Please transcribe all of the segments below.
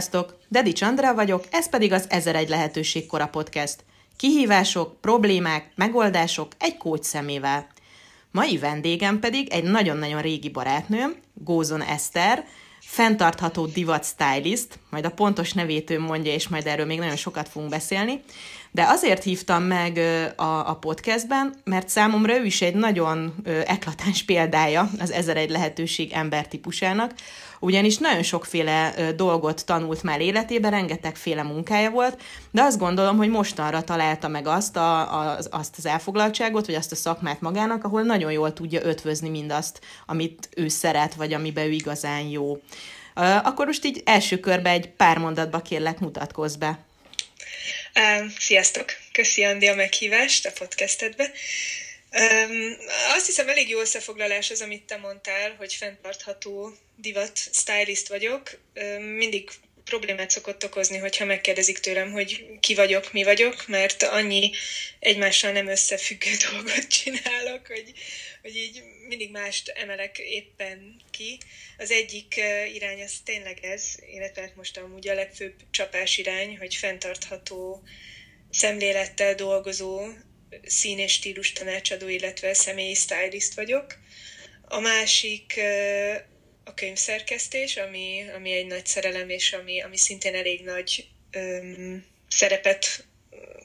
Sziasztok! Dedi Csandra vagyok, ez pedig az 1001 lehetőség kora podcast. Kihívások, problémák, megoldások egy kócs szemével. Mai vendégem pedig egy nagyon-nagyon régi barátnőm, Gózon Eszter, fenntartható divat stylist, majd a pontos nevét ő mondja, és majd erről még nagyon sokat fogunk beszélni. De azért hívtam meg a, a podcastben, mert számomra ő is egy nagyon eklatáns példája az ezer egy lehetőség embertípusának, ugyanis nagyon sokféle dolgot tanult már életében, rengetegféle munkája volt, de azt gondolom, hogy mostanra találta meg azt, a, a, azt az elfoglaltságot, vagy azt a szakmát magának, ahol nagyon jól tudja ötvözni mindazt, amit ő szeret, vagy amiben ő igazán jó. Akkor most így első körbe egy pár mondatba kérlek, mutatkozz be. Sziasztok! Köszi Andi a meghívást a podcastedbe. Um, azt hiszem elég jó összefoglalás az, amit te mondtál, hogy fenntartható divat stylist vagyok. Um, mindig problémát szokott okozni, hogyha megkérdezik tőlem, hogy ki vagyok, mi vagyok, mert annyi egymással nem összefüggő dolgot csinálok, hogy, hogy így mindig mást emelek éppen ki. Az egyik irány az tényleg ez, illetve hát most amúgy a legfőbb csapás irány, hogy fenntartható szemlélettel dolgozó szín és stílus tanácsadó, illetve személyi stylist vagyok. A másik a könyvszerkesztés, ami, ami egy nagy szerelem, és ami, ami szintén elég nagy öm, szerepet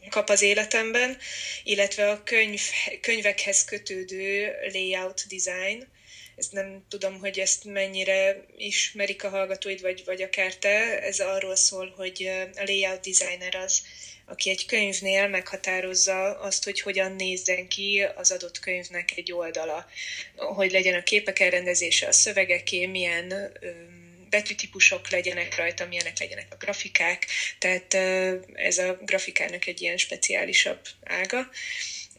kap az életemben, illetve a könyv, könyvekhez kötődő layout design. Ezt nem tudom, hogy ezt mennyire ismerik a hallgatóid, vagy, vagy akár te. Ez arról szól, hogy a layout designer az aki egy könyvnél meghatározza azt, hogy hogyan nézzen ki az adott könyvnek egy oldala, hogy legyen a képek elrendezése, a szövegeké, milyen betűtípusok legyenek rajta, milyenek legyenek a grafikák, tehát ez a grafikának egy ilyen speciálisabb ága,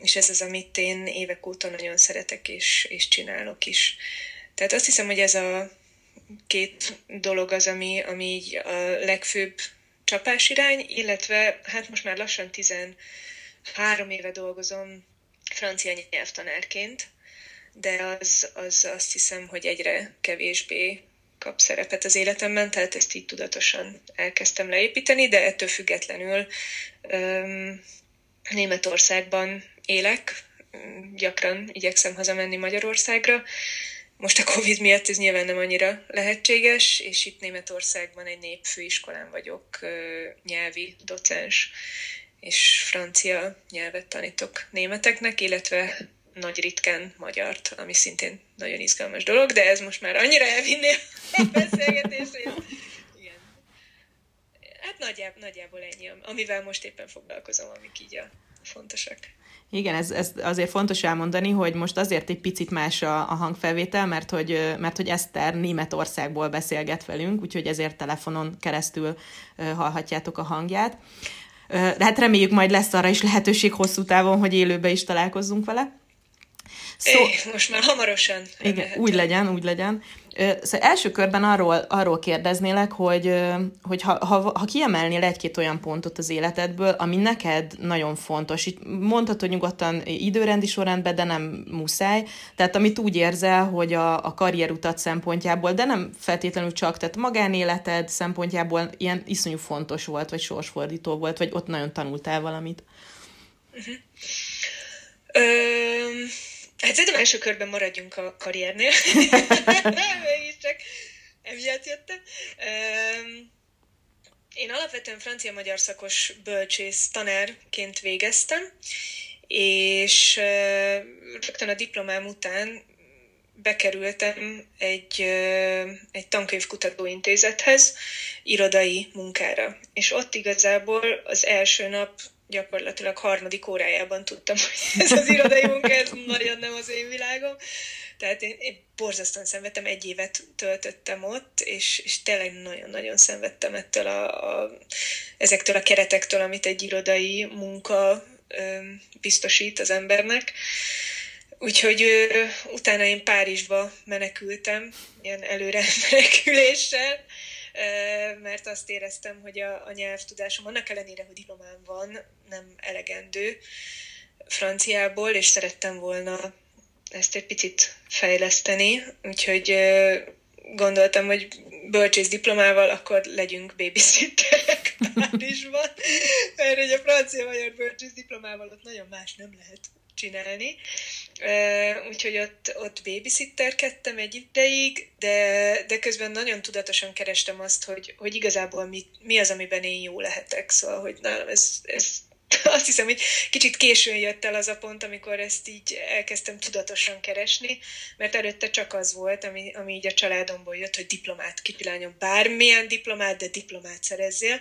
és ez az, amit én évek óta nagyon szeretek és, és csinálok is. Tehát azt hiszem, hogy ez a két dolog az, ami, ami így a legfőbb csapásirány, illetve hát most már lassan 13 éve dolgozom francia nyelvtanárként, de az, az azt hiszem, hogy egyre kevésbé kap szerepet az életemben, tehát ezt így tudatosan elkezdtem leépíteni, de ettől függetlenül um, Németországban élek, gyakran igyekszem hazamenni Magyarországra, most a Covid miatt ez nyilván nem annyira lehetséges, és itt Németországban egy népfőiskolán vagyok nyelvi docens, és francia nyelvet tanítok németeknek, illetve nagy ritkán magyart, ami szintén nagyon izgalmas dolog, de ez most már annyira elvinné a beszélgetést, hogy igen. Hát nagyjából, nagyjából ennyi, amivel most éppen foglalkozom, amik így a fontosak. Igen, ez, ez azért fontos elmondani, hogy most azért egy picit más a, a hangfelvétel, mert hogy, mert hogy Eszter Németországból beszélget velünk, úgyhogy ezért telefonon keresztül hallhatjátok a hangját. De hát reméljük majd lesz arra is lehetőség hosszú távon, hogy élőbe is találkozzunk vele. Szó... É, most már hamarosan. Igen, úgy legyen, úgy legyen. Szóval első körben arról, arról kérdeznélek, hogy, hogy ha, ha, ha kiemelnél egy-két olyan pontot az életedből, ami neked nagyon fontos, itt mondhatod nyugodtan időrendi sorrendben, de nem muszáj, tehát amit úgy érzel, hogy a, a karrierutat szempontjából, de nem feltétlenül csak, tehát magánéleted szempontjából ilyen iszonyú fontos volt, vagy sorsfordító volt, vagy ott nagyon tanultál valamit. Uh-huh. Um Hát szerintem első körben maradjunk a karriernél. Mégiscsak emiatt jöttem. Én alapvetően francia-magyar szakos bölcsész tanárként végeztem, és rögtön a diplomám után bekerültem egy, egy tankönyvkutatóintézethez, irodai munkára. És ott igazából az első nap gyakorlatilag harmadik órájában tudtam, hogy ez az irodai munka, ez nagyon nem az én világom. Tehát én, én borzasztóan szenvedtem, egy évet töltöttem ott, és, és tényleg nagyon-nagyon szenvedtem ettől a, a, ezektől a keretektől, amit egy irodai munka ö, biztosít az embernek. Úgyhogy ö, utána én Párizsba menekültem, ilyen előre meneküléssel, mert azt éreztem, hogy a, a nyelvtudásom annak ellenére, hogy diplomám van, nem elegendő franciából, és szerettem volna ezt egy picit fejleszteni, úgyhogy gondoltam, hogy bölcsész diplomával, akkor legyünk babysitterek Párizsban, mert hogy a francia-magyar bölcsész diplomával ott nagyon más nem lehet csinálni. Úgyhogy ott, ott babysitterkedtem egy ideig, de, de közben nagyon tudatosan kerestem azt, hogy, hogy igazából mi, mi az, amiben én jó lehetek. Szóval, hogy nálam ez, ez azt hiszem, hogy kicsit későn jött el az a pont, amikor ezt így elkezdtem tudatosan keresni, mert előtte csak az volt, ami, ami így a családomból jött, hogy diplomát, kipilányom, bármilyen diplomát, de diplomát szerezzél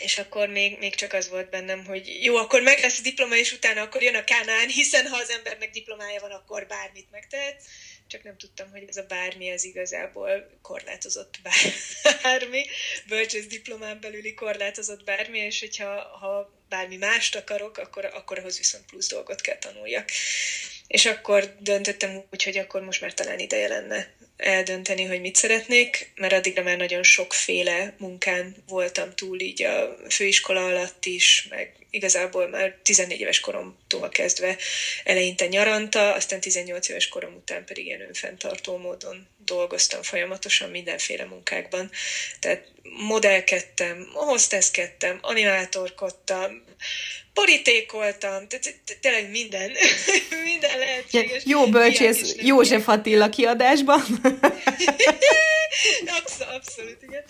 és akkor még, még csak az volt bennem, hogy jó, akkor meg lesz a diploma, és utána akkor jön a kánán, hiszen ha az embernek diplomája van, akkor bármit megtehet. Csak nem tudtam, hogy ez a bármi, ez igazából korlátozott bármi, bölcsész diplomán belüli korlátozott bármi, és hogyha ha bármi mást akarok, akkor, akkor ahhoz viszont plusz dolgot kell tanuljak. És akkor döntöttem úgy, hogy akkor most már talán ideje lenne eldönteni, hogy mit szeretnék, mert addigra már nagyon sokféle munkán voltam túl így a főiskola alatt is, meg igazából már 14 éves koromtól kezdve eleinte nyaranta, aztán 18 éves korom után pedig ilyen önfenntartó módon dolgoztam folyamatosan mindenféle munkákban. Tehát modellkedtem, hosteszkedtem, animátorkodtam, borítékoltam, tényleg minden, minden lehetséges. Jó bölcsész József Attila kiadásban. abszolút, igen.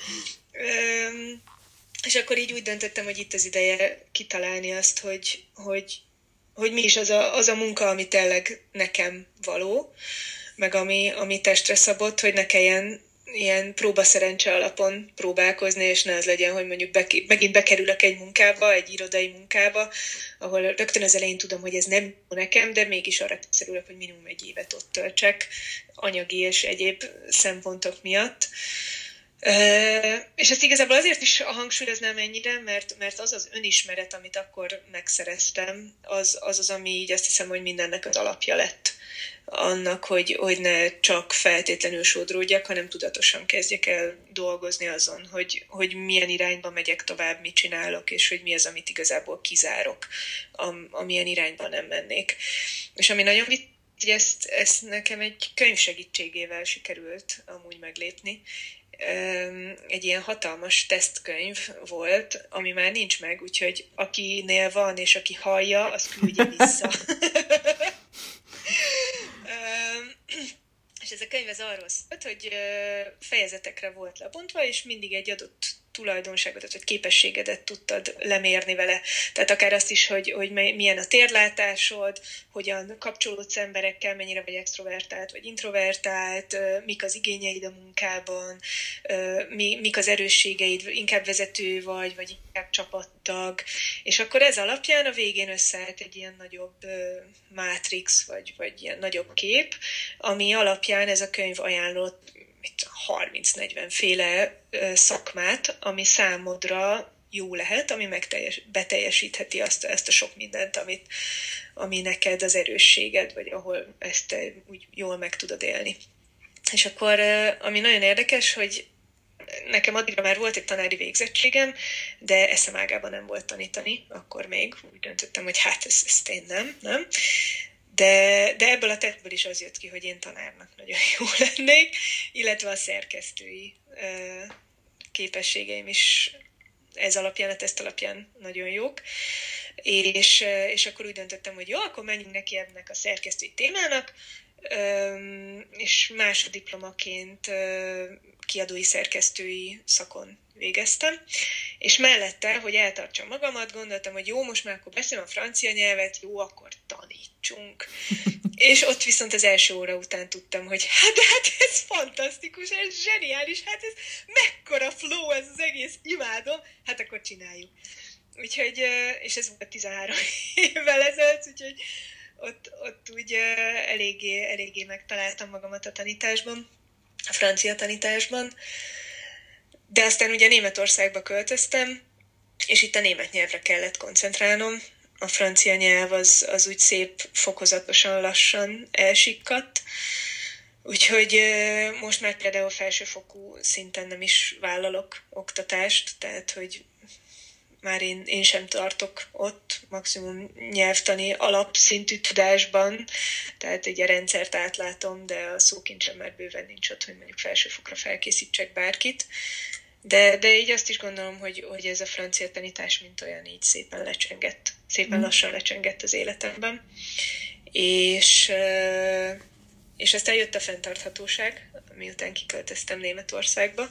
És akkor így úgy döntöttem, hogy itt az ideje kitalálni azt, hogy, hogy, hogy mi is az a, az a munka, ami tényleg nekem való, meg ami, ami testre szabott, hogy ne kelljen ilyen próbaszerencse alapon próbálkozni, és ne az legyen, hogy mondjuk be, megint bekerülök egy munkába, egy irodai munkába, ahol rögtön az elején tudom, hogy ez nem jó nekem, de mégis arra szerülök, hogy minimum egy évet ott töltsek anyagi és egyéb szempontok miatt. És ezt igazából azért is hangsúlyoznám ennyire, mert, mert az az önismeret, amit akkor megszereztem, az, az az, ami így azt hiszem, hogy mindennek az alapja lett annak, hogy, hogy ne csak feltétlenül sodródjak, hanem tudatosan kezdjek el dolgozni azon, hogy, hogy milyen irányba megyek tovább, mit csinálok, és hogy mi az, amit igazából kizárok, am, amilyen irányba nem mennék. És ami nagyon vitt, ezt, ezt nekem egy könyv segítségével sikerült amúgy meglépni, egy ilyen hatalmas tesztkönyv volt, ami már nincs meg, úgyhogy akinél van, és aki hallja, az küldje vissza. és ez a könyv az arról szólt, hogy fejezetekre volt lebontva, és mindig egy adott tulajdonságot, vagy képességedet tudtad lemérni vele. Tehát akár azt is, hogy, hogy milyen a térlátásod, hogyan kapcsolódsz emberekkel, mennyire vagy extrovertált vagy introvertált, mik az igényeid a munkában, mik az erősségeid, inkább vezető vagy, vagy inkább csapattag. És akkor ez alapján a végén összeállt egy ilyen nagyobb mátrix, vagy, vagy ilyen nagyobb kép, ami alapján ez a könyv ajánlott 30-40 féle szakmát, ami számodra jó lehet, ami megteljes, beteljesítheti azt, ezt a sok mindent, amit, ami neked az erősséged, vagy ahol ezt te úgy jól meg tudod élni. És akkor, ami nagyon érdekes, hogy nekem addigra már volt egy tanári végzettségem, de eszemágában nem volt tanítani, akkor még úgy döntöttem, hogy hát ezt, ezt én nem, nem. De, de ebből a tettből is az jött ki, hogy én tanárnak nagyon jó lennék, illetve a szerkesztői képességeim is ez alapján, a teszt alapján nagyon jók. És, és akkor úgy döntöttem, hogy jó, akkor menjünk neki ennek a szerkesztői témának, és másodiplomaként kiadói szerkesztői szakon végeztem, és mellette, hogy eltartsam magamat, gondoltam, hogy jó, most már akkor beszélem a francia nyelvet, jó, akkor tanítsunk. és ott viszont az első óra után tudtam, hogy hát, hát ez fantasztikus, ez zseniális, hát ez mekkora flow ez az egész, imádom, hát akkor csináljuk. Úgyhogy, és ez volt 13 évvel ezelőtt, úgyhogy ott, ott úgy eléggé, eléggé megtaláltam magamat a tanításban, a francia tanításban. De aztán ugye Németországba költöztem, és itt a német nyelvre kellett koncentrálnom. A francia nyelv az, az úgy szép, fokozatosan, lassan elsikkadt. Úgyhogy most már például felsőfokú szinten nem is vállalok oktatást, tehát hogy már én, én sem tartok ott, maximum nyelvtani alapszintű tudásban, tehát egy rendszert átlátom, de a szókincsem már bőven nincs ott, hogy mondjuk felsőfokra felkészítsek bárkit. De, de így azt is gondolom, hogy, hogy ez a francia tanítás, mint olyan, így szépen lecsengett, szépen mm. lassan lecsengett az életemben. És, és aztán jött a fenntarthatóság, miután kiköltöztem Németországba.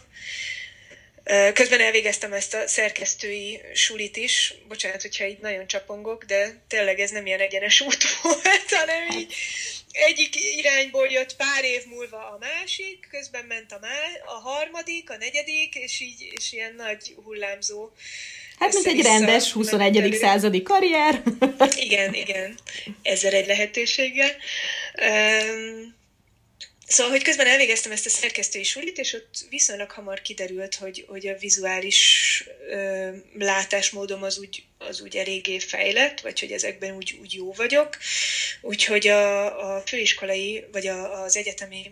Közben elvégeztem ezt a szerkesztői sulit is. Bocsánat, hogyha így nagyon csapongok, de tényleg ez nem ilyen egyenes út volt, hanem így egyik irányból jött pár év múlva a másik, közben ment a, má- a harmadik, a negyedik, és így és ilyen nagy hullámzó. Hát, mint egy rendes 21. századi karrier. igen, igen. Ezzel egy lehetőséggel. Um, Szóval, hogy közben elvégeztem ezt a szerkesztői sulit, és ott viszonylag hamar kiderült, hogy, hogy a vizuális ö, látásmódom az úgy, az úgy eléggé fejlett, vagy hogy ezekben úgy, úgy jó vagyok. Úgyhogy a, a főiskolai, vagy a, az egyetemi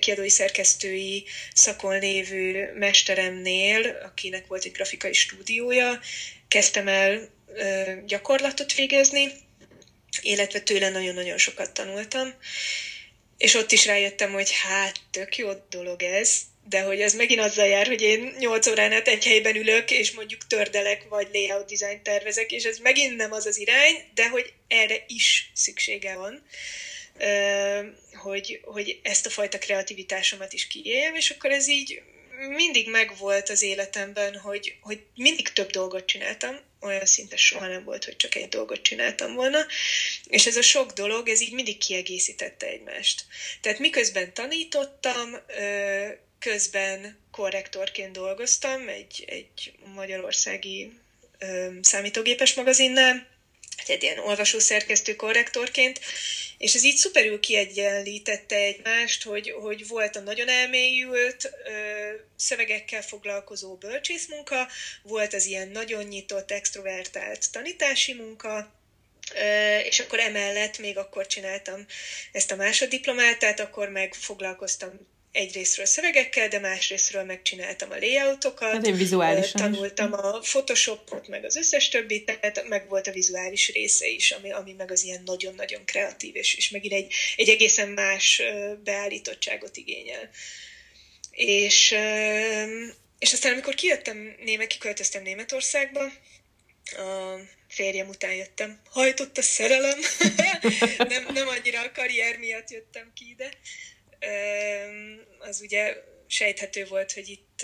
kiadói szerkesztői szakon lévő mesteremnél, akinek volt egy grafikai stúdiója, kezdtem el ö, gyakorlatot végezni, illetve tőle nagyon-nagyon sokat tanultam és ott is rájöttem, hogy hát tök jó dolog ez, de hogy ez megint azzal jár, hogy én 8 órán át egy helyben ülök, és mondjuk tördelek, vagy layout design tervezek, és ez megint nem az az irány, de hogy erre is szüksége van, hogy, hogy ezt a fajta kreativitásomat is kiéljem, és akkor ez így mindig megvolt az életemben, hogy, hogy mindig több dolgot csináltam, olyan szinte soha nem volt, hogy csak egy dolgot csináltam volna, és ez a sok dolog, ez így mindig kiegészítette egymást. Tehát miközben tanítottam, közben korrektorként dolgoztam egy, egy magyarországi számítógépes magazinnál, egy ilyen olvasószerkesztő korrektorként, és ez így szuperül kiegyenlítette egymást, hogy, hogy volt a nagyon elmélyült ö, szövegekkel foglalkozó bölcsészmunka, volt az ilyen nagyon nyitott, extrovertált tanítási munka, és akkor emellett még akkor csináltam ezt a másoddiplomát, tehát akkor meg foglalkoztam egyrésztről szövegekkel, de másrésztről megcsináltam a layoutokat. Hát én vizuálisan Tanultam is. a Photoshopot, meg az összes többit, tehát meg volt a vizuális része is, ami, ami meg az ilyen nagyon-nagyon kreatív, és, és megint egy, egy egészen más beállítottságot igényel. És, és aztán, amikor kijöttem, német, kiköltöztem Németországba, a férjem után jöttem. Hajtott a szerelem. nem, nem annyira a karrier miatt jöttem ki ide, az ugye sejthető volt, hogy itt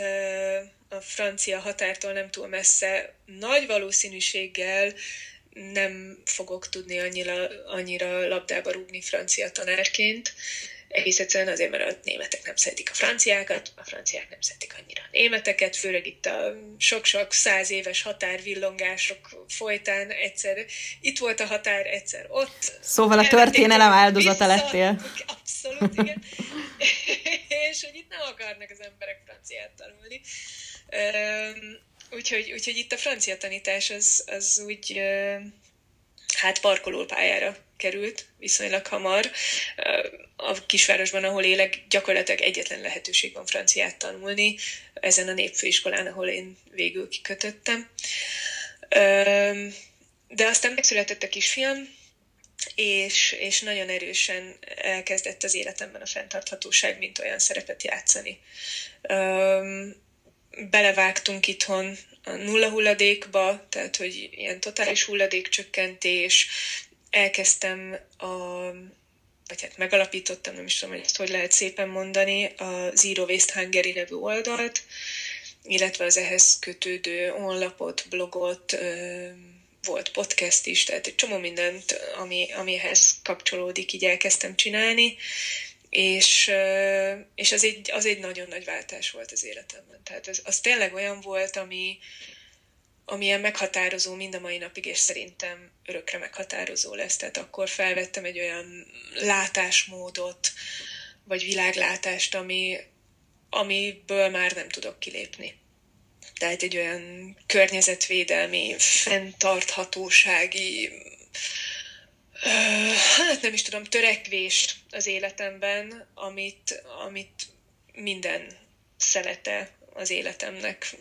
a francia határtól nem túl messze nagy valószínűséggel nem fogok tudni annyira, annyira labdába rúgni francia tanárként. Egész egyszerűen azért, mert a németek nem szeretik a franciákat, a franciák nem szeretik annyira a németeket, főleg itt a sok-sok száz éves határvillongások folytán egyszer itt volt a határ, egyszer ott. Szóval a történelem áldozata vissza, lettél. Abszolút, igen. És hogy itt nem akarnak az emberek franciát tanulni. Úgyhogy, úgyhogy itt a francia tanítás az, az úgy hát parkolópályára került viszonylag hamar. A kisvárosban, ahol élek, gyakorlatilag egyetlen lehetőség van franciát tanulni, ezen a népfőiskolán, ahol én végül kikötöttem. De aztán megszületett a kisfiam, és, és nagyon erősen elkezdett az életemben a fenntarthatóság, mint olyan szerepet játszani. Belevágtunk itthon nulla hulladékba, tehát hogy ilyen totális hulladékcsökkentés, elkezdtem a vagy hát megalapítottam, nem is tudom, hogy ezt hogy lehet szépen mondani, a Zero Waste Hungary nevű oldalt, illetve az ehhez kötődő honlapot, blogot, volt podcast is, tehát egy csomó mindent, ami, amihez kapcsolódik, így elkezdtem csinálni, és, és az, egy, az egy nagyon nagy váltás volt az életemben. Tehát az, az tényleg olyan volt, ami, amilyen meghatározó mind a mai napig, és szerintem örökre meghatározó lesz. Tehát akkor felvettem egy olyan látásmódot, vagy világlátást, ami, amiből már nem tudok kilépni. Tehát egy olyan környezetvédelmi, fenntarthatósági, hát nem is tudom, törekvést az életemben, amit, amit minden szelete az életemnek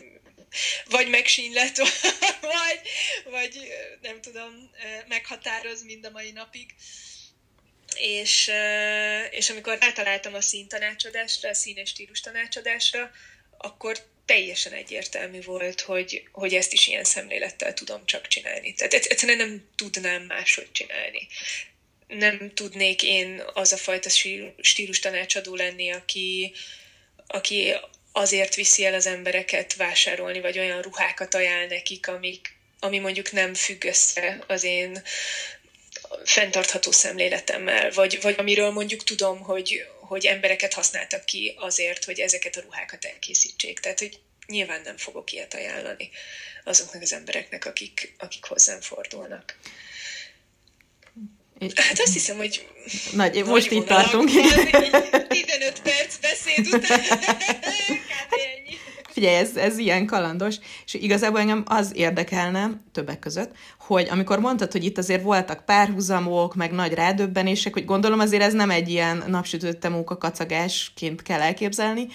vagy megsínlet, vagy, vagy nem tudom, meghatároz mind a mai napig. És, és amikor rátaláltam a színtanácsadásra, a színes stílus tanácsadásra, akkor teljesen egyértelmű volt, hogy, hogy ezt is ilyen szemlélettel tudom csak csinálni. Tehát egyszerűen nem tudnám máshogy csinálni. Nem tudnék én az a fajta stílus tanácsadó lenni, aki, aki azért viszi el az embereket vásárolni, vagy olyan ruhákat ajánl nekik, amik, ami mondjuk nem függ össze az én fenntartható szemléletemmel, vagy, vagy amiről mondjuk tudom, hogy, hogy embereket használtak ki azért, hogy ezeket a ruhákat elkészítsék. Tehát, hogy nyilván nem fogok ilyet ajánlani azoknak az embereknek, akik, akik hozzám fordulnak. Hát azt hiszem, hogy nagy, nagy most itt tartunk. 15 perc beszéd után. Figyelj, ez, ez ilyen kalandos, és igazából engem az érdekelne többek között, hogy amikor mondtad, hogy itt azért voltak párhuzamok, meg nagy rádöbbenések, hogy gondolom azért ez nem egy ilyen napsütötte munka kacagásként kell elképzelni,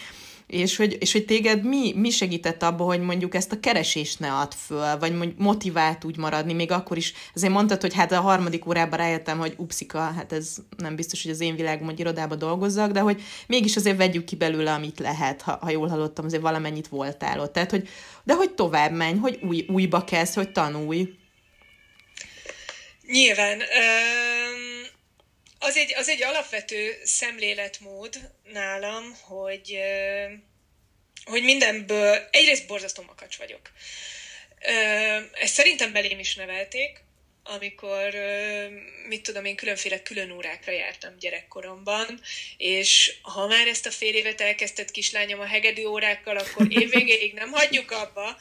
és hogy, és hogy téged mi, mi segített abban, hogy mondjuk ezt a keresést ne add föl, vagy motivált úgy maradni, még akkor is, azért mondtad, hogy hát a harmadik órában rájöttem, hogy upszika, hát ez nem biztos, hogy az én világom, hogy irodában dolgozzak, de hogy mégis azért vegyük ki belőle, amit lehet, ha, ha jól hallottam, azért valamennyit voltál ott. Tehát, hogy, de hogy tovább menj, hogy új, újba kezd, hogy tanulj. Nyilván. Um, az, egy, az egy alapvető szemléletmód nálam, hogy, hogy mindenből egyrészt borzasztó makacs vagyok. Ezt szerintem belém is nevelték, amikor, mit tudom én, különféle külön órákra jártam gyerekkoromban, és ha már ezt a fél évet elkezdett kislányom a hegedű órákkal, akkor évvégéig nem hagyjuk abba,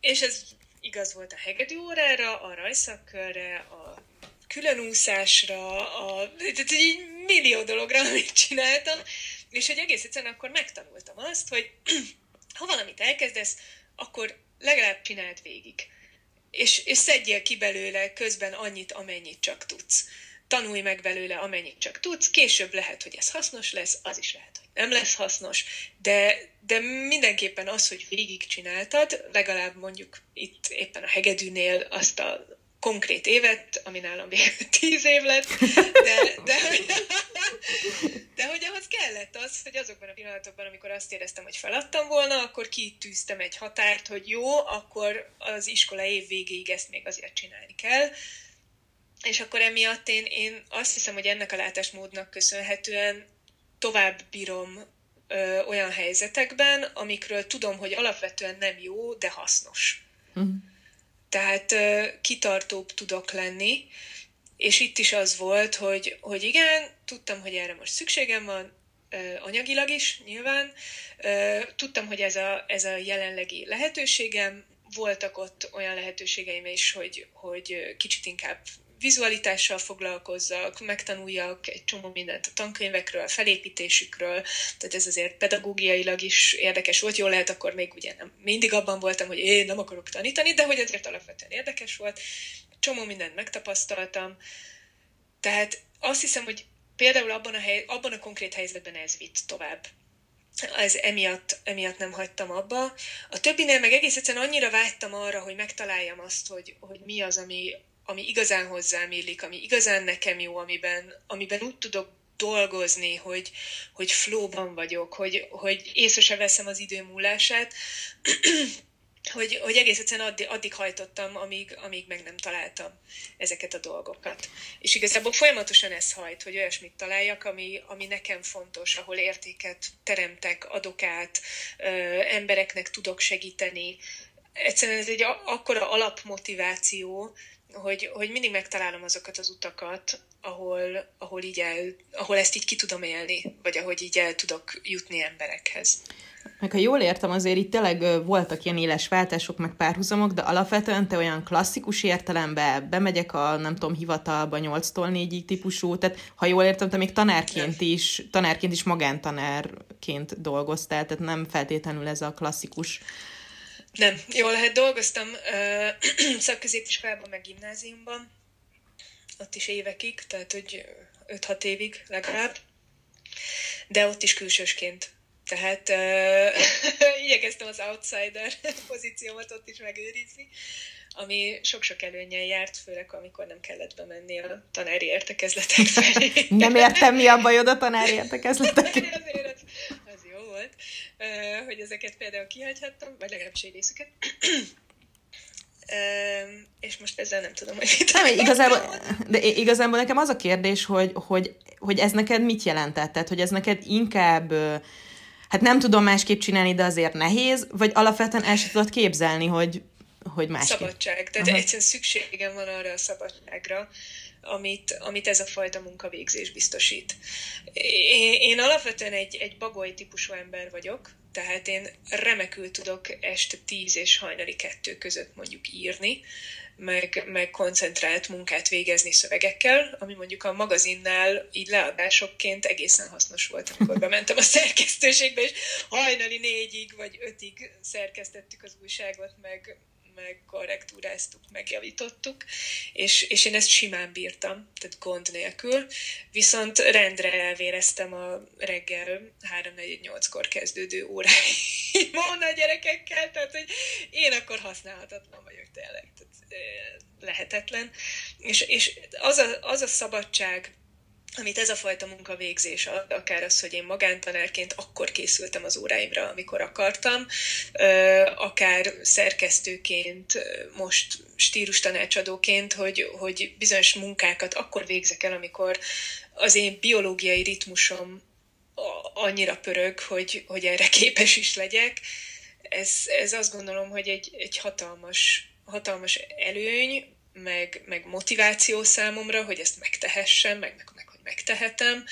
és ez igaz volt a hegedű órára, a rajszakkörre, a különúszásra, a, tehát így millió dologra, amit csináltam, és hogy egész egyszerűen akkor megtanultam azt, hogy ha valamit elkezdesz, akkor legalább csináld végig. És, és szedjél ki belőle közben annyit, amennyit csak tudsz. Tanulj meg belőle, amennyit csak tudsz. Később lehet, hogy ez hasznos lesz, az is lehet, hogy nem lesz hasznos, de, de mindenképpen az, hogy végigcsináltad, legalább mondjuk itt éppen a hegedűnél azt a konkrét évet, ami nálam végül tíz év lett, de, de, de hogy ahhoz kellett az, hogy azokban a pillanatokban, amikor azt éreztem, hogy feladtam volna, akkor kitűztem egy határt, hogy jó, akkor az iskola év végéig ezt még azért csinálni kell, és akkor emiatt én, én azt hiszem, hogy ennek a látásmódnak köszönhetően tovább bírom ö, olyan helyzetekben, amikről tudom, hogy alapvetően nem jó, de hasznos. Uh-huh tehát kitartóbb tudok lenni, és itt is az volt, hogy, hogy igen, tudtam, hogy erre most szükségem van, anyagilag is nyilván, tudtam, hogy ez a, ez a jelenlegi lehetőségem, voltak ott olyan lehetőségeim is, hogy, hogy kicsit inkább vizualitással foglalkozzak, megtanuljak egy csomó mindent a tankönyvekről, a felépítésükről, tehát ez azért pedagógiailag is érdekes volt. Jól lehet, akkor még ugye nem mindig abban voltam, hogy én nem akarok tanítani, de hogy azért alapvetően érdekes volt. Csomó mindent megtapasztaltam. Tehát azt hiszem, hogy például abban a, hely, abban a konkrét helyzetben ez vitt tovább ez emiatt, emiatt nem hagytam abba. A többinél meg egész egyszerűen annyira vágytam arra, hogy megtaláljam azt, hogy, hogy mi az, ami, ami igazán hozzám illik, ami igazán nekem jó, amiben, amiben úgy tudok dolgozni, hogy, hogy flóban vagyok, hogy, hogy észre se veszem az idő múlását, hogy, hogy egész egyszerűen addig, addig hajtottam, amíg, amíg meg nem találtam ezeket a dolgokat. És igazából folyamatosan ez hajt, hogy olyasmit találjak, ami, ami nekem fontos, ahol értéket teremtek, adok át, ö, embereknek tudok segíteni. Egyszerűen ez egy akkora alapmotiváció, hogy, hogy mindig megtalálom azokat az utakat, ahol, ahol, így el, ahol ezt így ki tudom élni, vagy ahogy így el tudok jutni emberekhez. Meg ha jól értem, azért itt tényleg voltak ilyen éles váltások, meg párhuzamok, de alapvetően te olyan klasszikus értelemben bemegyek a, nem tudom, hivatalba 8-tól 4-ig típusú, tehát ha jól értem, te még tanárként is, tanárként is magántanárként dolgoztál, tehát nem feltétlenül ez a klasszikus nem, jól lehet, dolgoztam uh, szakközépiskolában, meg gimnáziumban, ott is évekig, tehát hogy 5-6 évig legalább, de ott is külsősként. Tehát uh, igyekeztem az outsider pozíciómat ott is megőrizni, ami sok-sok előnyel járt, főleg amikor nem kellett bemenni a tanári értekezletek felé. nem értem, mi a bajod a tanári értekezletek. Jó volt, hogy ezeket például kihagyhattam, vagy legalábbis egy részüket. És most ezzel nem tudom, hogy mit nem, igazából, de igazából nekem az a kérdés, hogy, hogy, hogy ez neked mit jelentett? Tehát, hogy ez neked inkább hát nem tudom másképp csinálni, de azért nehéz, vagy alapvetően el sem tudod képzelni, hogy, hogy másképp. Szabadság. Tehát Aha. egyszerűen szükségem van arra a szabadságra, amit, amit ez a fajta munkavégzés biztosít. Én, alapvetően egy, egy bagoly típusú ember vagyok, tehát én remekül tudok este 10 és hajnali kettő között mondjuk írni, meg, meg koncentrált munkát végezni szövegekkel, ami mondjuk a magazinnál így leadásokként egészen hasznos volt, amikor bementem a szerkesztőségbe, és hajnali négyig vagy ötig szerkesztettük az újságot, meg, meg korrektúráztuk, megjavítottuk, és, és én ezt simán bírtam, tehát gond nélkül, viszont rendre elvéreztem a reggel 3-4-8-kor kezdődő óráimon a gyerekekkel, tehát hogy én akkor használhatatlan vagyok tényleg, tehát lehetetlen, és, és az, a, az a szabadság, amit ez a fajta munkavégzés ad, akár az, hogy én magántanárként akkor készültem az óráimra, amikor akartam, akár szerkesztőként, most stílus tanácsadóként, hogy, hogy bizonyos munkákat akkor végzek el, amikor az én biológiai ritmusom annyira pörög, hogy, hogy erre képes is legyek. Ez, ez azt gondolom, hogy egy, egy hatalmas, hatalmas előny, meg, meg motiváció számomra, hogy ezt megtehessem, meg, meg megtehetem,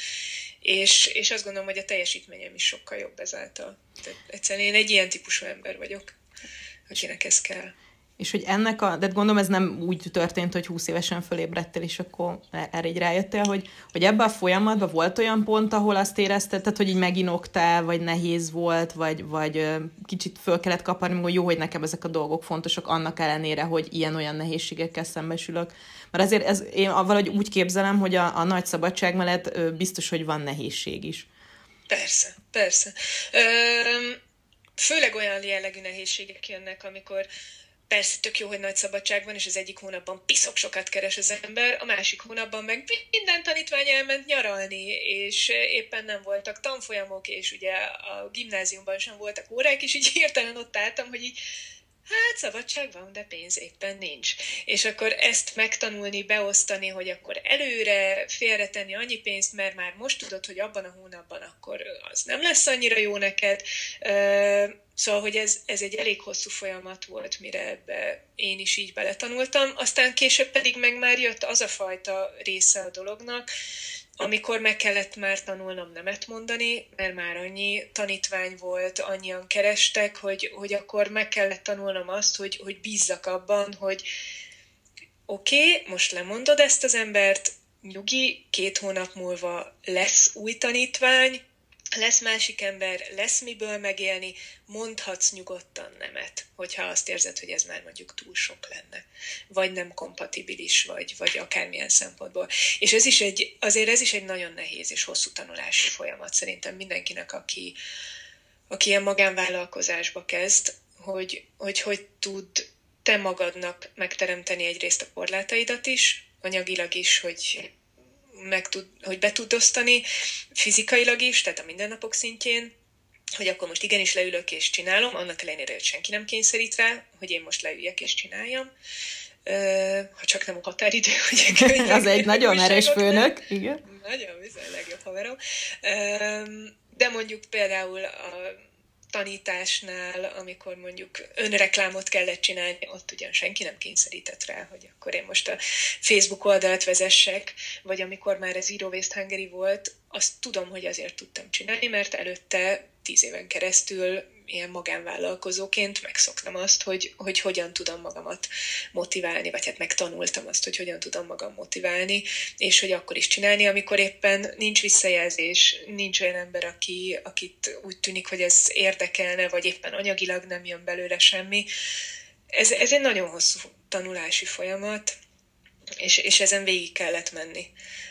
és, és azt gondolom, hogy a teljesítményem is sokkal jobb ezáltal. Tehát egyszerűen én egy ilyen típusú ember vagyok, akinek ez kell. És hogy ennek a, de gondolom ez nem úgy történt, hogy 20 évesen fölébredtél, és akkor erre így rájöttél, hogy, hogy ebben a folyamatban volt olyan pont, ahol azt érezted, tehát, hogy így meginogtál, vagy nehéz volt, vagy, vagy kicsit föl kellett kaparni, hogy jó, hogy nekem ezek a dolgok fontosak, annak ellenére, hogy ilyen-olyan nehézségekkel szembesülök. Mert azért ez, én valahogy úgy képzelem, hogy a, a nagy szabadság mellett biztos, hogy van nehézség is. Persze, persze. Ö, főleg olyan jellegű nehézségek jönnek, amikor persze tök jó, hogy nagy szabadság van, és az egyik hónapban piszok sokat keres az ember, a másik hónapban meg minden tanítvány elment nyaralni, és éppen nem voltak tanfolyamok, és ugye a gimnáziumban sem voltak órák, és így hirtelen ott álltam, hogy így hát szabadság van, de pénz éppen nincs. És akkor ezt megtanulni, beosztani, hogy akkor előre félretenni annyi pénzt, mert már most tudod, hogy abban a hónapban akkor az nem lesz annyira jó neked. Szóval, hogy ez, ez egy elég hosszú folyamat volt, mire ebbe én is így beletanultam. Aztán később pedig meg már jött az a fajta része a dolognak, amikor meg kellett már tanulnom nemet mondani, mert már annyi tanítvány volt, annyian kerestek, hogy, hogy akkor meg kellett tanulnom azt, hogy, hogy bízzak abban, hogy oké, okay, most lemondod ezt az embert, nyugi, két hónap múlva lesz új tanítvány, lesz másik ember, lesz miből megélni, mondhatsz nyugodtan nemet, hogyha azt érzed, hogy ez már mondjuk túl sok lenne, vagy nem kompatibilis, vagy, vagy akármilyen szempontból. És ez is egy, azért ez is egy nagyon nehéz és hosszú tanulási folyamat szerintem mindenkinek, aki, aki ilyen magánvállalkozásba kezd, hogy, hogy hogy tud te magadnak megteremteni egyrészt a korlátaidat is, anyagilag is, hogy meg tud, hogy be tud osztani fizikailag is, tehát a mindennapok szintjén, hogy akkor most igenis leülök és csinálom, annak ellenére, hogy senki nem kényszerít rá, hogy én most leüljek és csináljam. Ha csak nem a határidő, hogy Az egy nagyon erős főnök, igen. Nagyon bizony, legjobb haverom. De mondjuk például a tanításnál, amikor mondjuk önreklámot kellett csinálni, ott ugyan senki nem kényszerített rá, hogy akkor én most a Facebook oldalt vezessek, vagy amikor már ez Zero Waste Hungary volt, azt tudom, hogy azért tudtam csinálni, mert előtte tíz éven keresztül ilyen magánvállalkozóként megszoktam azt, hogy, hogy hogyan tudom magamat motiválni, vagy hát megtanultam azt, hogy hogyan tudom magam motiválni, és hogy akkor is csinálni, amikor éppen nincs visszajelzés, nincs olyan ember, aki, akit úgy tűnik, hogy ez érdekelne, vagy éppen anyagilag nem jön belőle semmi. Ez, ez egy nagyon hosszú tanulási folyamat, és, és ezen végig kellett menni.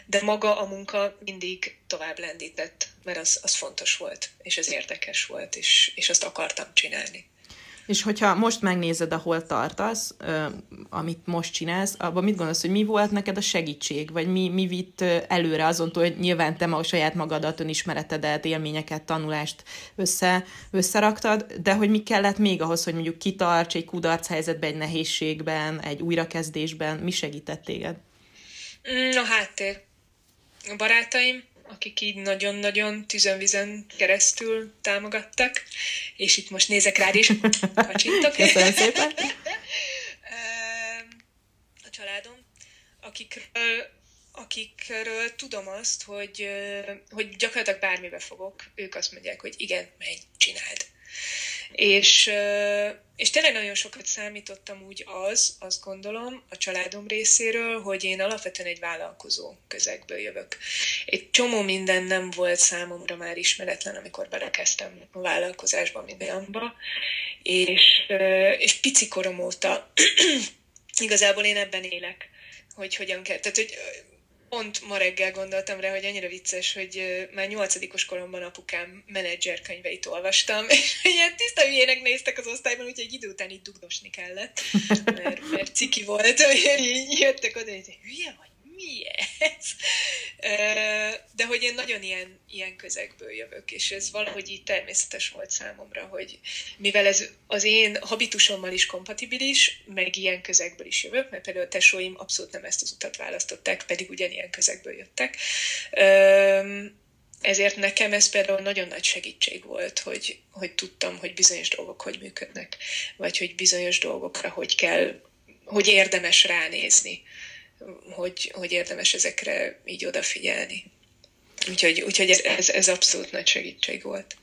De maga a munka mindig tovább lendített, mert az, az fontos volt, és ez érdekes volt, és, és azt akartam csinálni. És hogyha most megnézed, ahol tartasz, amit most csinálsz, abban mit gondolsz, hogy mi volt neked a segítség, vagy mi, mi vitt előre azon, hogy nyilván te a saját magadat, önismeretedet, élményeket, tanulást össze, összeraktad, de hogy mi kellett még ahhoz, hogy mondjuk kitarts egy kudarc helyzetben, egy nehézségben, egy újrakezdésben, mi segített téged? Mm, a háttér. A barátaim, akik így nagyon-nagyon tüzönvizen keresztül támogattak, és itt most nézek rád is, kacsintok. Köszönöm szépen. A családom, akikről, akikről tudom azt, hogy, hogy gyakorlatilag bármibe fogok, ők azt mondják, hogy igen, menj, csináld. És, és tényleg nagyon sokat számítottam úgy az, azt gondolom, a családom részéről, hogy én alapvetően egy vállalkozó közegből jövök. Egy csomó minden nem volt számomra már ismeretlen, amikor belekezdtem a vállalkozásba, mindenba, és, és pici korom óta igazából én ebben élek, hogy hogyan kell. Tehát, hogy pont ma reggel gondoltam rá, hogy annyira vicces, hogy már nyolcadikos koromban apukám menedzser könyveit olvastam, és ilyen tiszta hülyének néztek az osztályban, úgyhogy egy idő után így dugdosni kellett, mert, mert ciki volt, hogy jöttek oda, hogy hülye vagy, mi ez? De hogy én nagyon ilyen, ilyen közegből jövök, és ez valahogy így természetes volt számomra, hogy mivel ez az én habitusommal is kompatibilis, meg ilyen közegből is jövök, mert például a tesóim abszolút nem ezt az utat választották, pedig ugyanilyen közegből jöttek. Ezért nekem ez például nagyon nagy segítség volt, hogy, hogy tudtam, hogy bizonyos dolgok hogy működnek, vagy hogy bizonyos dolgokra hogy kell, hogy érdemes ránézni hogy, hogy érdemes ezekre így odafigyelni. Úgyhogy, úgyhogy ez, ez abszolút nagy segítség volt.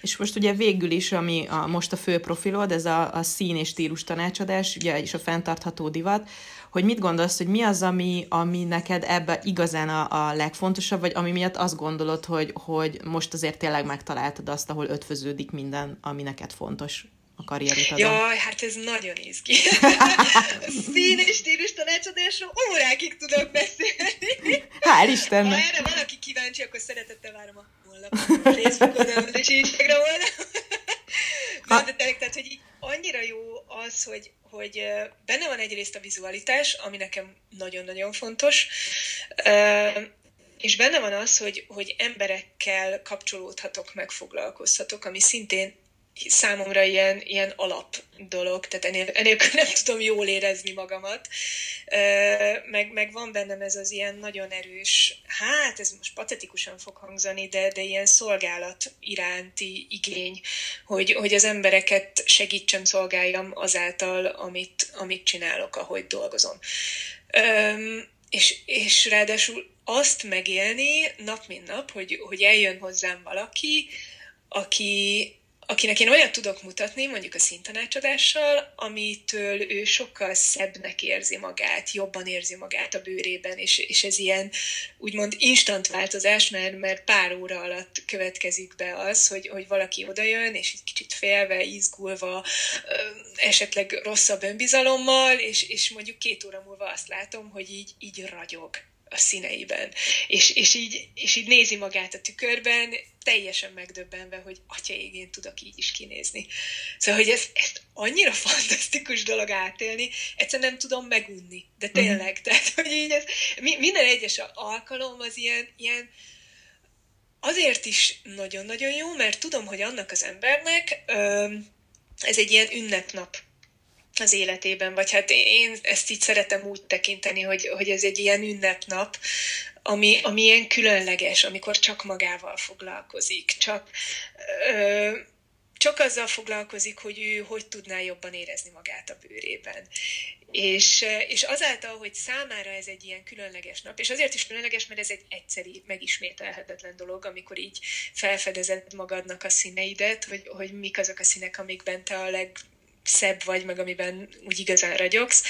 És most ugye végül is, ami a, most a fő profilod, ez a, a szín és stílus tanácsadás, ugye, és a fenntartható divat, hogy mit gondolsz, hogy mi az, ami, ami neked ebben igazán a, a legfontosabb, vagy ami miatt azt gondolod, hogy, hogy most azért tényleg megtaláltad azt, ahol ötvöződik minden, ami neked fontos? A karrierutadon? Jaj, hát ez nagyon izgi. Szín és stílus tanácsadásról órákig tudok beszélni. Hál' Istennek! Ha erre valaki kíváncsi, akkor szeretettel várom a honlapon, Facebookon, és Instagramon. Na, de tényleg, tehát, hogy annyira jó az, hogy, hogy benne van egyrészt a vizualitás, ami nekem nagyon-nagyon fontos, és benne van az, hogy, hogy emberekkel kapcsolódhatok, megfoglalkozhatok, ami szintén számomra ilyen, ilyen alap dolog, tehát ennél, ennél nem tudom jól érezni magamat. Meg, meg van bennem ez az ilyen nagyon erős, hát ez most patetikusan fog hangzani, de, de ilyen szolgálat iránti igény, hogy, hogy az embereket segítsem, szolgáljam azáltal, amit, amit csinálok, ahogy dolgozom. És, és ráadásul azt megélni nap mint nap, hogy, hogy eljön hozzám valaki, aki, akinek én olyat tudok mutatni, mondjuk a szintanácsadással, amitől ő sokkal szebbnek érzi magát, jobban érzi magát a bőrében, és, és ez ilyen úgymond instant változás, mert, mert pár óra alatt következik be az, hogy, hogy valaki odajön, és egy kicsit félve, izgulva, esetleg rosszabb önbizalommal, és, és mondjuk két óra múlva azt látom, hogy így, így ragyog a színeiben. És, és, így, és így nézi magát a tükörben, teljesen megdöbbenve, hogy atya én tudok így is kinézni. Szóval, hogy ez, ezt annyira fantasztikus dolog átélni, egyszerűen nem tudom megunni. De mhm. tényleg, tehát, hogy így ez, minden egyes alkalom az ilyen, ilyen azért is nagyon-nagyon jó, mert tudom, hogy annak az embernek ez egy ilyen ünnepnap az életében, vagy hát én ezt így szeretem úgy tekinteni, hogy, hogy ez egy ilyen ünnepnap, ami, ami ilyen különleges, amikor csak magával foglalkozik, csak, ö, csak azzal foglalkozik, hogy ő hogy tudná jobban érezni magát a bőrében. És, és azáltal, hogy számára ez egy ilyen különleges nap, és azért is különleges, mert ez egy egyszeri, megismételhetetlen dolog, amikor így felfedezed magadnak a színeidet, hogy, hogy mik azok a színek, amikben te a leg, szebb vagy, meg amiben úgy igazán ragyogsz,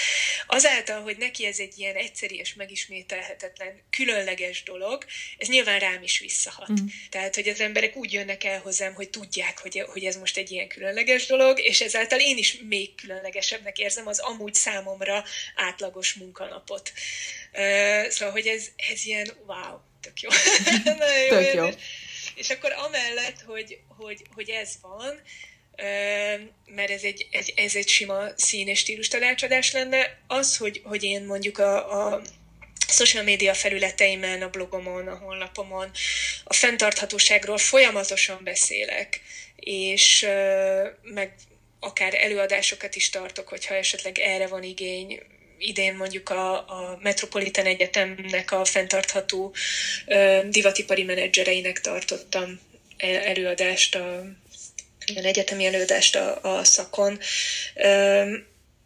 azáltal, hogy neki ez egy ilyen egyszerű és megismételhetetlen, különleges dolog, ez nyilván rám is visszahat. Mm. Tehát, hogy az emberek úgy jönnek el hozzám, hogy tudják, hogy, hogy ez most egy ilyen különleges dolog, és ezáltal én is még különlegesebbnek érzem az amúgy számomra átlagos munkanapot. Uh, szóval, hogy ez, ez ilyen wow, tök jó. jó tök jó. És akkor amellett, hogy, hogy, hogy ez van, mert ez egy, ez, ez egy sima szín és stílus tanácsadás lenne. Az, hogy, hogy én mondjuk a, a social média felületeimen, a blogomon, a honlapomon a fenntarthatóságról folyamatosan beszélek, és meg akár előadásokat is tartok, hogyha esetleg erre van igény, idén mondjuk a, a Metropolitan Egyetemnek a fenntartható divatipari menedzsereinek tartottam előadást a ilyen egyetemi előadást a, a szakon.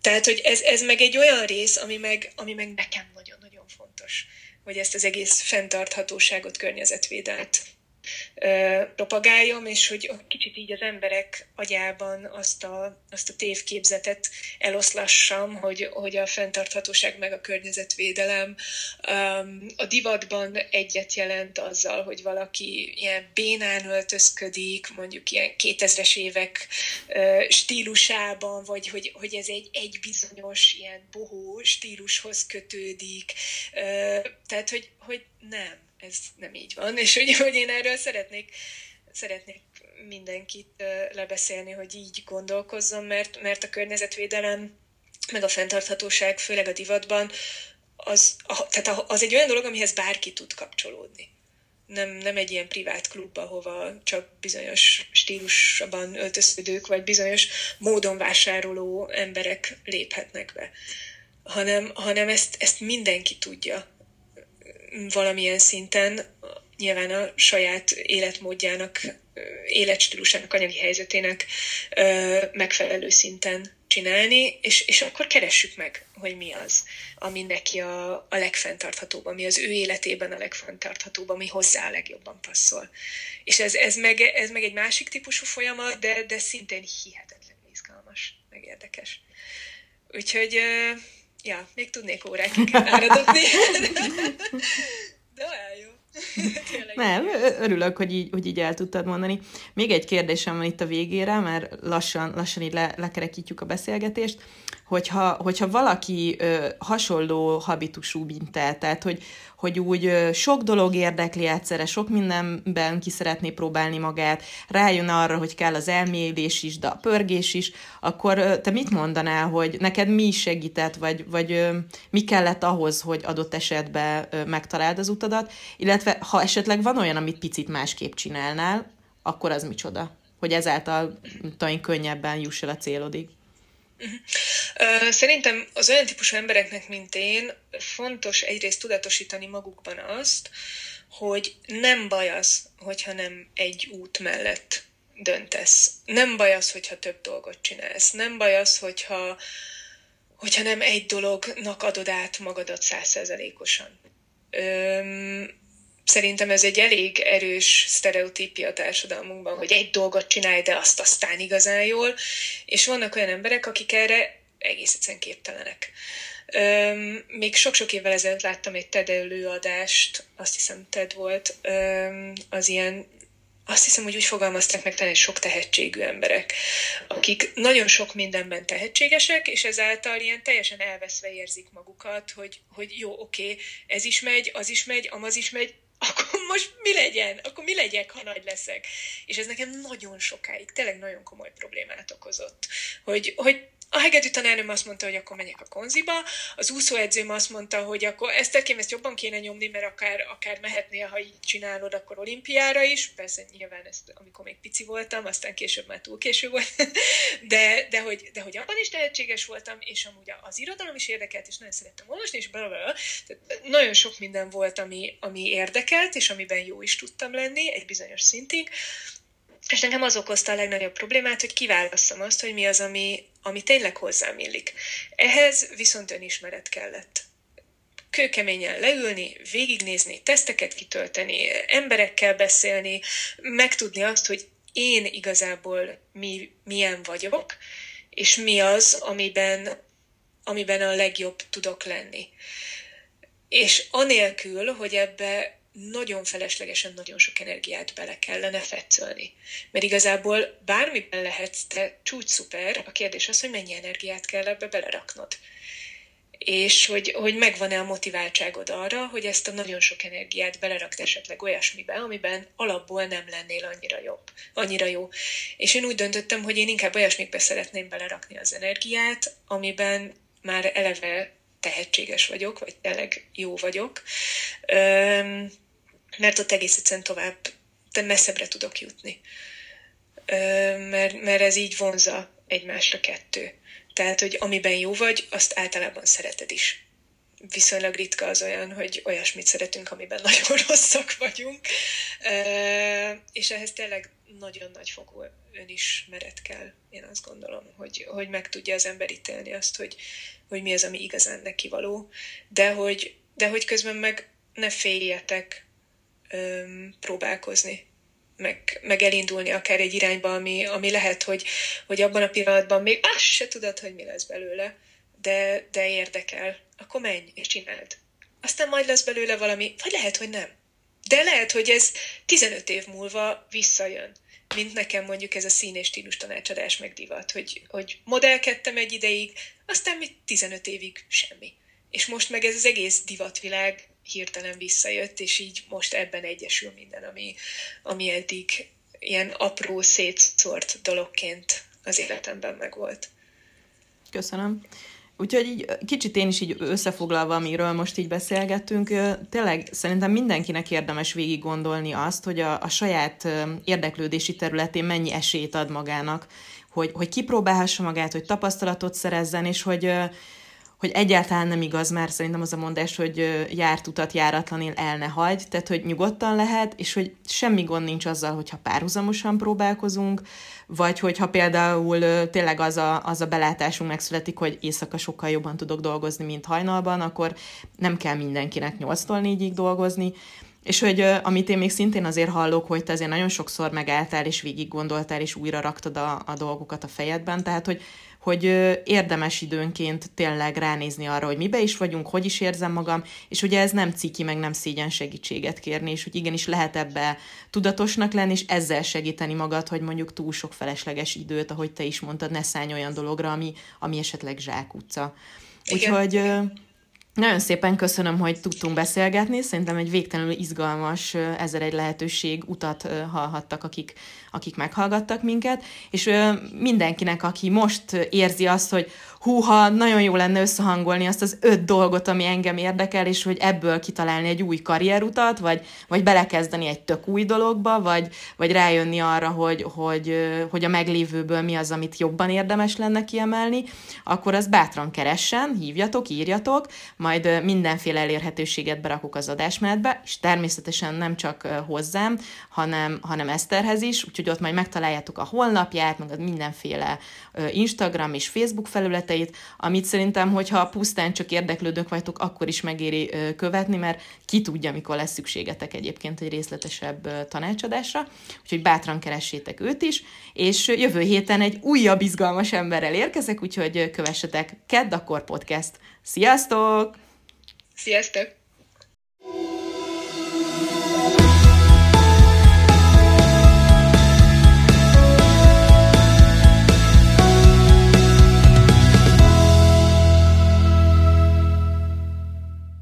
Tehát, hogy ez, ez meg egy olyan rész, ami meg, ami meg nekem nagyon-nagyon fontos, hogy ezt az egész fenntarthatóságot, környezetvédelt propagáljon, és hogy kicsit így az emberek agyában azt a, azt a tévképzetet eloszlassam, hogy, hogy a fenntarthatóság meg a környezetvédelem a divatban egyet jelent azzal, hogy valaki ilyen bénán öltözködik, mondjuk ilyen 2000-es évek stílusában, vagy hogy, hogy ez egy, egy bizonyos ilyen bohó stílushoz kötődik. Tehát, hogy, hogy nem ez nem így van, és hogy, hogy én erről szeretnék, szeretnék mindenkit lebeszélni, hogy így gondolkozzon, mert, mert a környezetvédelem, meg a fenntarthatóság, főleg a divatban, az, tehát az egy olyan dolog, amihez bárki tud kapcsolódni. Nem, nem egy ilyen privát klub, ahova csak bizonyos stílusban öltözködők, vagy bizonyos módon vásároló emberek léphetnek be, hanem, hanem ezt, ezt mindenki tudja valamilyen szinten nyilván a saját életmódjának, életstílusának, anyagi helyzetének megfelelő szinten csinálni, és, és akkor keressük meg, hogy mi az, ami neki a, a legfenntarthatóbb, ami az ő életében a legfenntarthatóbb, ami hozzá a legjobban passzol. És ez, ez, meg, ez meg egy másik típusú folyamat, de, de szintén hihetetlenül izgalmas, meg érdekes. Úgyhogy ja, még tudnék órákig áradni. De olyan jó. Nem, örülök, hogy így, hogy így el tudtad mondani. Még egy kérdésem van itt a végére, mert lassan, lassan így le, lekerekítjük a beszélgetést hogyha, hogyha valaki ö, hasonló habitusú, mint te, tehát hogy, hogy úgy sok dolog érdekli egyszerre, sok mindenben ki szeretné próbálni magát, rájön arra, hogy kell az elmélés is, de a pörgés is, akkor te mit mondanál, hogy neked mi segített, vagy, vagy mi kellett ahhoz, hogy adott esetben megtaláld az utadat, illetve ha esetleg van olyan, amit picit másképp csinálnál, akkor az micsoda? Hogy ezáltal talán könnyebben juss el a célodig. Szerintem az olyan típusú embereknek, mint én, fontos egyrészt tudatosítani magukban azt, hogy nem baj az, hogyha nem egy út mellett döntesz. Nem baj az, hogyha több dolgot csinálsz. Nem baj az, hogyha, hogyha nem egy dolognak adod át magadat százszerzelékosan szerintem ez egy elég erős sztereotípia a társadalmunkban, hogy egy dolgot csinálj, de azt aztán igazán jól, és vannak olyan emberek, akik erre egész egyszerűen képtelenek. Öm, még sok-sok évvel ezelőtt láttam egy TED előadást, azt hiszem TED volt, öm, az ilyen azt hiszem, hogy úgy fogalmazták meg talán sok tehetségű emberek, akik nagyon sok mindenben tehetségesek, és ezáltal ilyen teljesen elveszve érzik magukat, hogy, hogy jó, oké, ez is megy, az is megy, amaz is megy, akkor most mi legyen? Akkor mi legyek, ha nagy leszek? És ez nekem nagyon sokáig, tényleg nagyon komoly problémát okozott. Hogy, hogy a hegedű tanárnőm azt mondta, hogy akkor menjek a konziba, az úszóedzőm azt mondta, hogy akkor ezt tekém, ezt jobban kéne nyomni, mert akár, akár mehetnél, ha így csinálod, akkor olimpiára is. Persze nyilván ezt, amikor még pici voltam, aztán később már túl késő volt, de, de, hogy, de hogy abban is tehetséges voltam, és amúgy az irodalom is érdekelt, és nagyon szerettem olvasni, és blablabla. Tehát nagyon sok minden volt, ami, ami érdekelt, és amiben jó is tudtam lenni egy bizonyos szintig, és nekem az okozta a legnagyobb problémát, hogy kiválasszam azt, hogy mi az, ami, ami tényleg hozzám illik. Ehhez viszont önismeret kellett. Kőkeményen leülni, végignézni, teszteket kitölteni, emberekkel beszélni, megtudni azt, hogy én igazából mi, milyen vagyok, és mi az, amiben, amiben a legjobb tudok lenni. És anélkül, hogy ebbe nagyon feleslegesen nagyon sok energiát bele kellene fetszölni. Mert igazából bármiben lehetsz te csúcs szuper, a kérdés az, hogy mennyi energiát kell ebbe beleraknod. És hogy, hogy megvan-e a motiváltságod arra, hogy ezt a nagyon sok energiát belerakd esetleg olyasmibe, amiben alapból nem lennél annyira jobb, annyira jó. És én úgy döntöttem, hogy én inkább olyasmikbe szeretném belerakni az energiát, amiben már eleve tehetséges vagyok, vagy tényleg jó vagyok. Üm, mert ott egész egyszerűen tovább, de messzebbre tudok jutni. Mert, mert ez így vonza egymásra kettő. Tehát, hogy amiben jó vagy, azt általában szereted is. Viszonylag ritka az olyan, hogy olyasmit szeretünk, amiben nagyon rosszak vagyunk. És ehhez tényleg nagyon nagy fokú önismeret kell, én azt gondolom, hogy, hogy meg tudja az ember ítélni azt, hogy, hogy mi az, ami igazán neki való, de hogy, de hogy közben meg ne féljetek öm, próbálkozni, meg, meg elindulni akár egy irányba, ami, ami lehet, hogy, hogy abban a pillanatban még azt se tudod, hogy mi lesz belőle, de, de érdekel, akkor menj és csináld. Aztán majd lesz belőle valami, vagy lehet, hogy nem. De lehet, hogy ez 15 év múlva visszajön, mint nekem mondjuk ez a szín és stílus tanácsadás meg divat, hogy, hogy modellkedtem egy ideig, aztán még 15 évig semmi. És most meg ez az egész divatvilág hirtelen visszajött, és így most ebben egyesül minden, ami, ami eddig ilyen apró, szétszórt dologként az életemben megvolt. Köszönöm. Úgyhogy így kicsit én is így összefoglalva, amiről most így beszélgettünk, tényleg szerintem mindenkinek érdemes végig gondolni azt, hogy a, a saját érdeklődési területén mennyi esélyt ad magának, hogy, hogy kipróbálhassa magát, hogy tapasztalatot szerezzen, és hogy hogy egyáltalán nem igaz már szerintem az a mondás, hogy járt utat járatlanul el ne hagy, tehát hogy nyugodtan lehet, és hogy semmi gond nincs azzal, hogyha párhuzamosan próbálkozunk, vagy hogyha például tényleg az a, az a belátásunk megszületik, hogy éjszaka sokkal jobban tudok dolgozni, mint hajnalban, akkor nem kell mindenkinek 8-tól 4-ig dolgozni, és hogy amit én még szintén azért hallok, hogy te azért nagyon sokszor megálltál, és végig gondoltál, és újra raktad a, a dolgokat a fejedben, tehát hogy hogy érdemes időnként tényleg ránézni arra, hogy mibe is vagyunk, hogy is érzem magam, és ugye ez nem ciki, meg nem szégyen segítséget kérni, és hogy igenis lehet ebbe tudatosnak lenni, és ezzel segíteni magad, hogy mondjuk túl sok felesleges időt, ahogy te is mondtad, ne szállj olyan dologra, ami, ami esetleg zsákutca. Úgyhogy nagyon szépen köszönöm, hogy tudtunk beszélgetni. Szerintem egy végtelenül izgalmas, ezer egy lehetőség utat hallhattak, akik, akik meghallgattak minket, és mindenkinek, aki most érzi azt, hogy húha, nagyon jó lenne összehangolni azt az öt dolgot, ami engem érdekel, és hogy ebből kitalálni egy új karrierutat, vagy, vagy belekezdeni egy tök új dologba, vagy, vagy rájönni arra, hogy, hogy, hogy a meglévőből mi az, amit jobban érdemes lenne kiemelni, akkor az bátran keressen, hívjatok, írjatok, majd mindenféle elérhetőséget berakok az adásmenetbe, és természetesen nem csak hozzám, hanem, hanem Eszterhez is, úgyhogy ott majd megtaláljátok a honlapját, meg a mindenféle Instagram és Facebook felületeit, amit szerintem, hogyha pusztán csak érdeklődők vagytok, akkor is megéri követni, mert ki tudja, mikor lesz szükségetek egyébként egy részletesebb tanácsadásra, úgyhogy bátran keressétek őt is, és jövő héten egy újabb izgalmas emberrel érkezek, úgyhogy kövessetek Kedd akkor podcast. Sziasztok! Sziasztok!